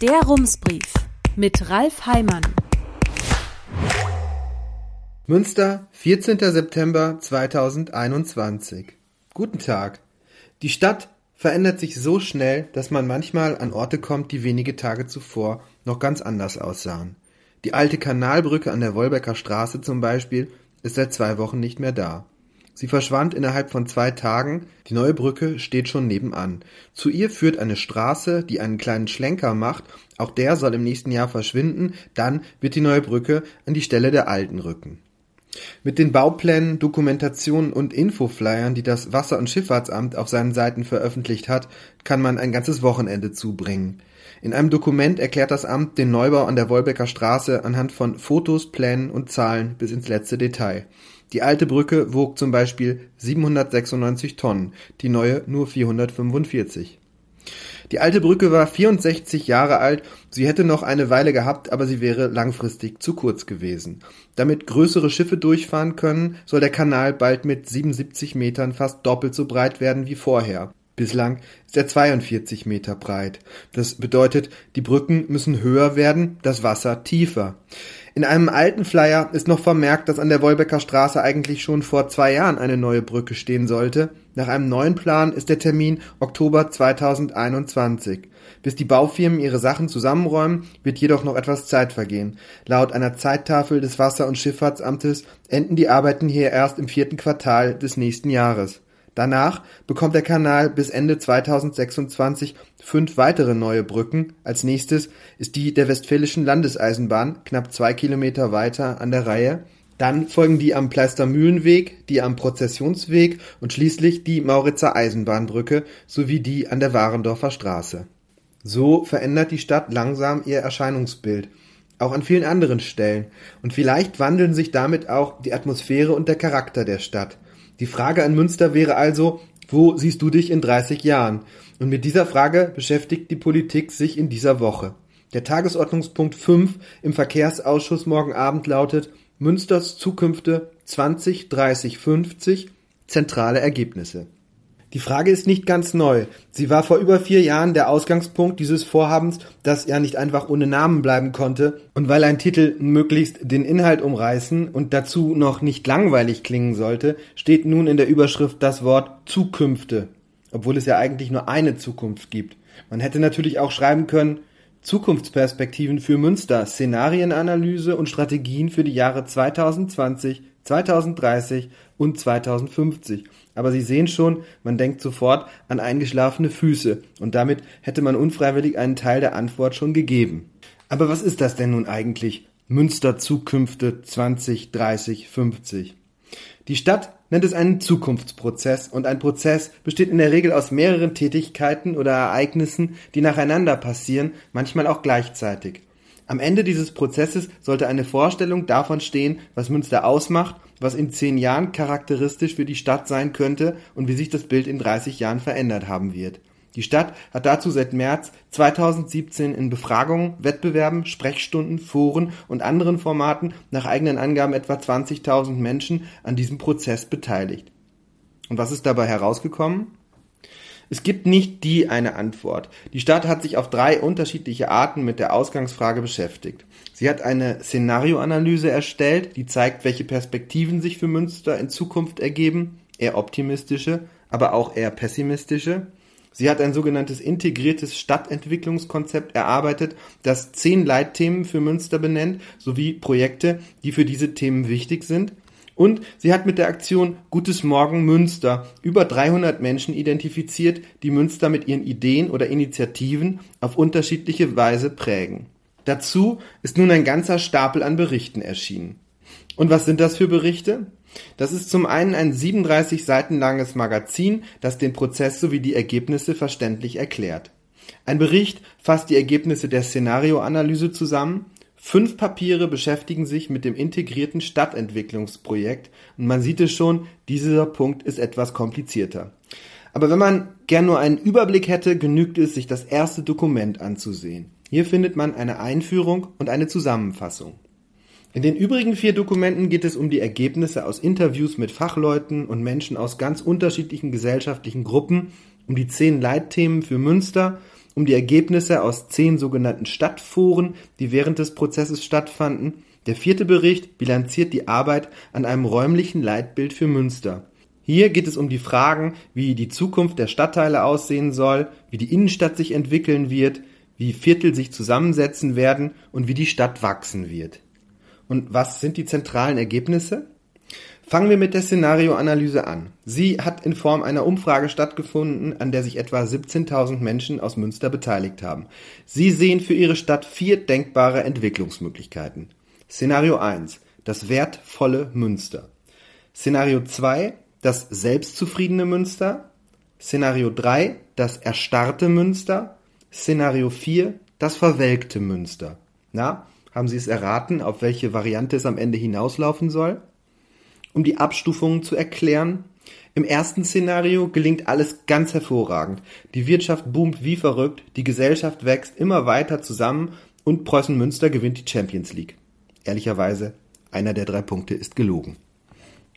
Der Rumsbrief mit Ralf Heimann. Münster, 14. September 2021. Guten Tag. Die Stadt verändert sich so schnell, dass man manchmal an Orte kommt, die wenige Tage zuvor noch ganz anders aussahen. Die alte Kanalbrücke an der Wolbecker Straße zum Beispiel ist seit zwei Wochen nicht mehr da. Sie verschwand innerhalb von zwei Tagen, die neue Brücke steht schon nebenan. Zu ihr führt eine Straße, die einen kleinen Schlenker macht, auch der soll im nächsten Jahr verschwinden, dann wird die neue Brücke an die Stelle der alten rücken. Mit den Bauplänen, Dokumentationen und Infoflyern, die das Wasser- und Schifffahrtsamt auf seinen Seiten veröffentlicht hat, kann man ein ganzes Wochenende zubringen. In einem Dokument erklärt das Amt den Neubau an der Wolbecker Straße anhand von Fotos, Plänen und Zahlen bis ins letzte Detail. Die alte Brücke wog zum Beispiel 796 Tonnen, die neue nur 445. Die alte Brücke war 64 Jahre alt, sie hätte noch eine Weile gehabt, aber sie wäre langfristig zu kurz gewesen. Damit größere Schiffe durchfahren können, soll der Kanal bald mit 77 Metern fast doppelt so breit werden wie vorher. Bislang ist er 42 Meter breit. Das bedeutet, die Brücken müssen höher werden, das Wasser tiefer. In einem alten Flyer ist noch vermerkt, dass an der Wolbecker Straße eigentlich schon vor zwei Jahren eine neue Brücke stehen sollte. Nach einem neuen Plan ist der Termin Oktober 2021. Bis die Baufirmen ihre Sachen zusammenräumen, wird jedoch noch etwas Zeit vergehen. Laut einer Zeittafel des Wasser- und Schifffahrtsamtes enden die Arbeiten hier erst im vierten Quartal des nächsten Jahres. Danach bekommt der Kanal bis Ende 2026 fünf weitere neue Brücken. Als nächstes ist die der Westfälischen Landeseisenbahn knapp zwei Kilometer weiter an der Reihe. Dann folgen die am Pleistermühlenweg, die am Prozessionsweg und schließlich die Mauritzer Eisenbahnbrücke sowie die an der Warendorfer Straße. So verändert die Stadt langsam ihr Erscheinungsbild auch an vielen anderen Stellen. Und vielleicht wandeln sich damit auch die Atmosphäre und der Charakter der Stadt. Die Frage an Münster wäre also, wo siehst du dich in 30 Jahren? Und mit dieser Frage beschäftigt die Politik sich in dieser Woche. Der Tagesordnungspunkt 5 im Verkehrsausschuss morgen Abend lautet Münsters Zukünfte 20, 30, 50 zentrale Ergebnisse. Die Frage ist nicht ganz neu. Sie war vor über vier Jahren der Ausgangspunkt dieses Vorhabens, das ja nicht einfach ohne Namen bleiben konnte. Und weil ein Titel möglichst den Inhalt umreißen und dazu noch nicht langweilig klingen sollte, steht nun in der Überschrift das Wort Zukünfte, obwohl es ja eigentlich nur eine Zukunft gibt. Man hätte natürlich auch schreiben können, Zukunftsperspektiven für Münster, Szenarienanalyse und Strategien für die Jahre 2020, 2030 und 2050 aber Sie sehen schon, man denkt sofort an eingeschlafene Füße, und damit hätte man unfreiwillig einen Teil der Antwort schon gegeben. Aber was ist das denn nun eigentlich? Münster Zukünfte 20, 30, 50. Die Stadt nennt es einen Zukunftsprozess und ein Prozess besteht in der Regel aus mehreren Tätigkeiten oder Ereignissen, die nacheinander passieren, manchmal auch gleichzeitig. Am Ende dieses Prozesses sollte eine Vorstellung davon stehen, was Münster ausmacht, was in zehn Jahren charakteristisch für die Stadt sein könnte und wie sich das Bild in 30 Jahren verändert haben wird. Die Stadt hat dazu seit März 2017 in Befragungen, Wettbewerben, Sprechstunden, Foren und anderen Formaten nach eigenen Angaben etwa 20.000 Menschen an diesem Prozess beteiligt. Und was ist dabei herausgekommen? Es gibt nicht die eine Antwort. Die Stadt hat sich auf drei unterschiedliche Arten mit der Ausgangsfrage beschäftigt. Sie hat eine Szenarioanalyse erstellt, die zeigt, welche Perspektiven sich für Münster in Zukunft ergeben, eher optimistische, aber auch eher pessimistische. Sie hat ein sogenanntes integriertes Stadtentwicklungskonzept erarbeitet, das zehn Leitthemen für Münster benennt, sowie Projekte, die für diese Themen wichtig sind. Und sie hat mit der Aktion Gutes Morgen Münster über 300 Menschen identifiziert, die Münster mit ihren Ideen oder Initiativen auf unterschiedliche Weise prägen. Dazu ist nun ein ganzer Stapel an Berichten erschienen. Und was sind das für Berichte? Das ist zum einen ein 37 Seiten langes Magazin, das den Prozess sowie die Ergebnisse verständlich erklärt. Ein Bericht fasst die Ergebnisse der Szenarioanalyse zusammen, Fünf Papiere beschäftigen sich mit dem integrierten Stadtentwicklungsprojekt und man sieht es schon, dieser Punkt ist etwas komplizierter. Aber wenn man gern nur einen Überblick hätte, genügt es, sich das erste Dokument anzusehen. Hier findet man eine Einführung und eine Zusammenfassung. In den übrigen vier Dokumenten geht es um die Ergebnisse aus Interviews mit Fachleuten und Menschen aus ganz unterschiedlichen gesellschaftlichen Gruppen, um die zehn Leitthemen für Münster um die Ergebnisse aus zehn sogenannten Stadtforen, die während des Prozesses stattfanden. Der vierte Bericht bilanziert die Arbeit an einem räumlichen Leitbild für Münster. Hier geht es um die Fragen, wie die Zukunft der Stadtteile aussehen soll, wie die Innenstadt sich entwickeln wird, wie Viertel sich zusammensetzen werden und wie die Stadt wachsen wird. Und was sind die zentralen Ergebnisse? Fangen wir mit der Szenarioanalyse an. Sie hat in Form einer Umfrage stattgefunden, an der sich etwa 17.000 Menschen aus Münster beteiligt haben. Sie sehen für ihre Stadt vier denkbare Entwicklungsmöglichkeiten. Szenario 1. Das wertvolle Münster. Szenario 2. Das selbstzufriedene Münster. Szenario 3. Das erstarrte Münster. Szenario 4. Das verwelkte Münster. Na, haben Sie es erraten, auf welche Variante es am Ende hinauslaufen soll? Um die Abstufungen zu erklären. Im ersten Szenario gelingt alles ganz hervorragend. Die Wirtschaft boomt wie verrückt, die Gesellschaft wächst immer weiter zusammen und Preußen Münster gewinnt die Champions League. Ehrlicherweise, einer der drei Punkte ist gelogen.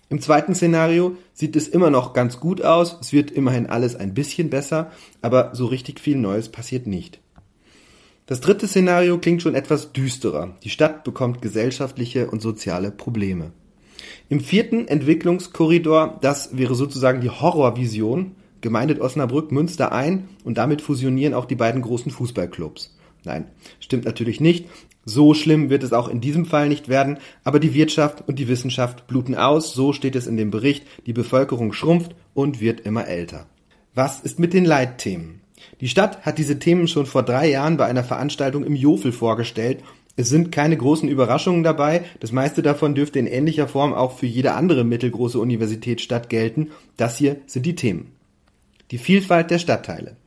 Im zweiten Szenario sieht es immer noch ganz gut aus, es wird immerhin alles ein bisschen besser, aber so richtig viel Neues passiert nicht. Das dritte Szenario klingt schon etwas düsterer. Die Stadt bekommt gesellschaftliche und soziale Probleme. Im vierten Entwicklungskorridor, das wäre sozusagen die Horrorvision, gemeindet Osnabrück Münster ein und damit fusionieren auch die beiden großen Fußballclubs. Nein, stimmt natürlich nicht. So schlimm wird es auch in diesem Fall nicht werden, aber die Wirtschaft und die Wissenschaft bluten aus, so steht es in dem Bericht, die Bevölkerung schrumpft und wird immer älter. Was ist mit den Leitthemen? Die Stadt hat diese Themen schon vor drei Jahren bei einer Veranstaltung im Jofel vorgestellt es sind keine großen Überraschungen dabei, das meiste davon dürfte in ähnlicher Form auch für jede andere mittelgroße Universitätsstadt gelten. Das hier sind die Themen. Die Vielfalt der Stadtteile.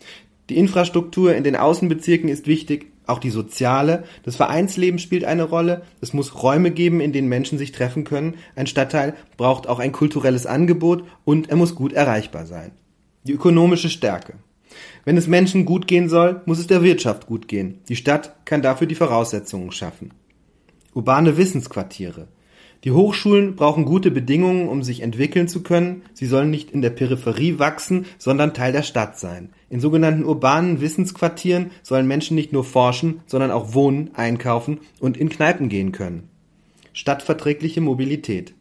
Die Infrastruktur in den Außenbezirken ist wichtig, auch die soziale. Das Vereinsleben spielt eine Rolle. Es muss Räume geben, in denen Menschen sich treffen können. Ein Stadtteil braucht auch ein kulturelles Angebot und er muss gut erreichbar sein. Die ökonomische Stärke. Wenn es Menschen gut gehen soll, muss es der Wirtschaft gut gehen. Die Stadt kann dafür die Voraussetzungen schaffen. Urbane Wissensquartiere. Die Hochschulen brauchen gute Bedingungen, um sich entwickeln zu können. Sie sollen nicht in der Peripherie wachsen, sondern Teil der Stadt sein. In sogenannten urbanen Wissensquartieren sollen Menschen nicht nur forschen, sondern auch wohnen, einkaufen und in Kneipen gehen können. Stadtverträgliche Mobilität.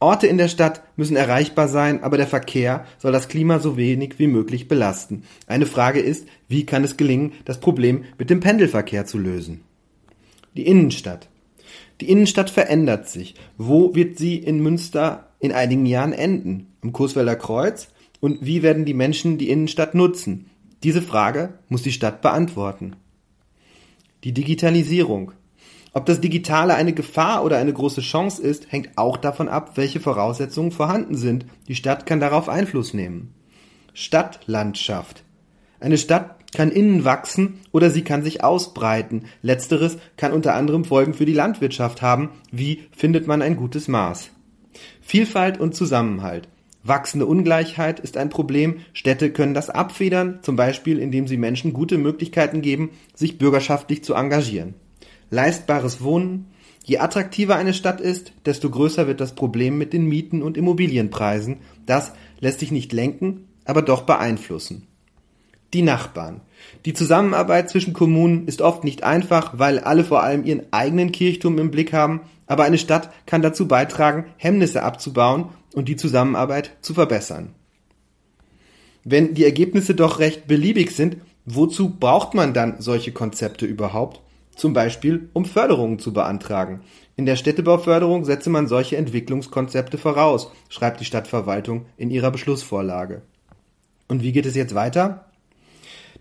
Orte in der Stadt müssen erreichbar sein, aber der Verkehr soll das Klima so wenig wie möglich belasten. Eine Frage ist, wie kann es gelingen, das Problem mit dem Pendelverkehr zu lösen? Die Innenstadt. Die Innenstadt verändert sich. Wo wird sie in Münster in einigen Jahren enden? Am Coeswelder Kreuz? Und wie werden die Menschen die Innenstadt nutzen? Diese Frage muss die Stadt beantworten. Die Digitalisierung. Ob das Digitale eine Gefahr oder eine große Chance ist, hängt auch davon ab, welche Voraussetzungen vorhanden sind. Die Stadt kann darauf Einfluss nehmen. Stadtlandschaft. Eine Stadt kann innen wachsen oder sie kann sich ausbreiten. Letzteres kann unter anderem Folgen für die Landwirtschaft haben. Wie findet man ein gutes Maß? Vielfalt und Zusammenhalt. Wachsende Ungleichheit ist ein Problem. Städte können das abfedern, zum Beispiel indem sie Menschen gute Möglichkeiten geben, sich bürgerschaftlich zu engagieren leistbares Wohnen. Je attraktiver eine Stadt ist, desto größer wird das Problem mit den Mieten und Immobilienpreisen. Das lässt sich nicht lenken, aber doch beeinflussen. Die Nachbarn. Die Zusammenarbeit zwischen Kommunen ist oft nicht einfach, weil alle vor allem ihren eigenen Kirchturm im Blick haben, aber eine Stadt kann dazu beitragen, Hemmnisse abzubauen und die Zusammenarbeit zu verbessern. Wenn die Ergebnisse doch recht beliebig sind, wozu braucht man dann solche Konzepte überhaupt? Zum Beispiel um Förderungen zu beantragen. In der Städtebauförderung setze man solche Entwicklungskonzepte voraus, schreibt die Stadtverwaltung in ihrer Beschlussvorlage. Und wie geht es jetzt weiter?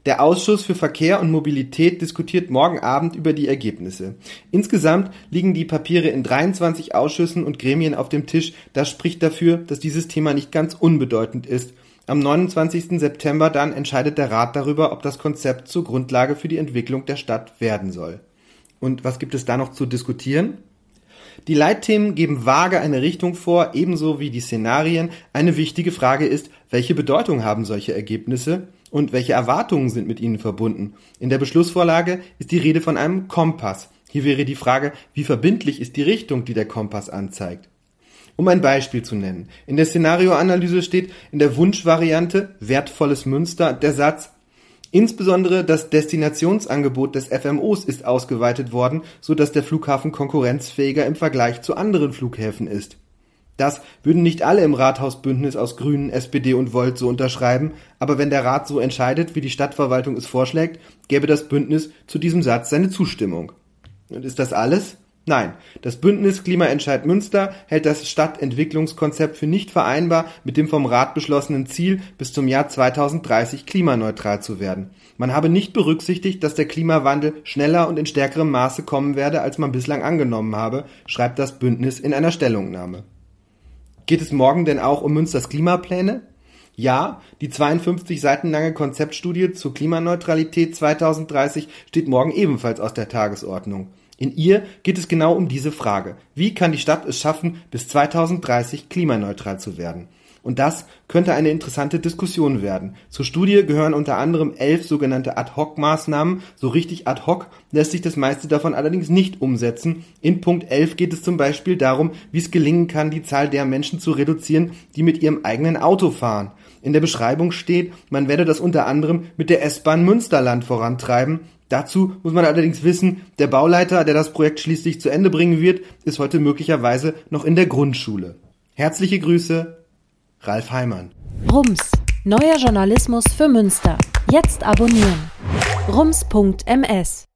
Der Ausschuss für Verkehr und Mobilität diskutiert morgen Abend über die Ergebnisse. Insgesamt liegen die Papiere in 23 Ausschüssen und Gremien auf dem Tisch. Das spricht dafür, dass dieses Thema nicht ganz unbedeutend ist. Am 29. September dann entscheidet der Rat darüber, ob das Konzept zur Grundlage für die Entwicklung der Stadt werden soll. Und was gibt es da noch zu diskutieren? Die Leitthemen geben vage eine Richtung vor, ebenso wie die Szenarien. Eine wichtige Frage ist, welche Bedeutung haben solche Ergebnisse und welche Erwartungen sind mit ihnen verbunden? In der Beschlussvorlage ist die Rede von einem Kompass. Hier wäre die Frage, wie verbindlich ist die Richtung, die der Kompass anzeigt? Um ein Beispiel zu nennen. In der Szenarioanalyse steht in der Wunschvariante wertvolles Münster der Satz, Insbesondere das Destinationsangebot des FMOs ist ausgeweitet worden, so dass der Flughafen konkurrenzfähiger im Vergleich zu anderen Flughäfen ist. Das würden nicht alle im Rathausbündnis aus Grünen, SPD und Volt so unterschreiben, aber wenn der Rat so entscheidet, wie die Stadtverwaltung es vorschlägt, gäbe das Bündnis zu diesem Satz seine Zustimmung. Und ist das alles? Nein, das Bündnis Klimaentscheid Münster hält das Stadtentwicklungskonzept für nicht vereinbar mit dem vom Rat beschlossenen Ziel, bis zum Jahr 2030 klimaneutral zu werden. Man habe nicht berücksichtigt, dass der Klimawandel schneller und in stärkerem Maße kommen werde, als man bislang angenommen habe, schreibt das Bündnis in einer Stellungnahme. Geht es morgen denn auch um Münsters Klimapläne? Ja, die 52 Seiten lange Konzeptstudie zur Klimaneutralität 2030 steht morgen ebenfalls aus der Tagesordnung. In ihr geht es genau um diese Frage. Wie kann die Stadt es schaffen, bis 2030 klimaneutral zu werden? Und das könnte eine interessante Diskussion werden. Zur Studie gehören unter anderem elf sogenannte Ad-Hoc-Maßnahmen. So richtig ad hoc lässt sich das meiste davon allerdings nicht umsetzen. In Punkt 11 geht es zum Beispiel darum, wie es gelingen kann, die Zahl der Menschen zu reduzieren, die mit ihrem eigenen Auto fahren. In der Beschreibung steht, man werde das unter anderem mit der S-Bahn Münsterland vorantreiben. Dazu muss man allerdings wissen, der Bauleiter, der das Projekt schließlich zu Ende bringen wird, ist heute möglicherweise noch in der Grundschule. Herzliche Grüße, Ralf Heimann. Rums, neuer Journalismus für Münster. Jetzt abonnieren. rums.ms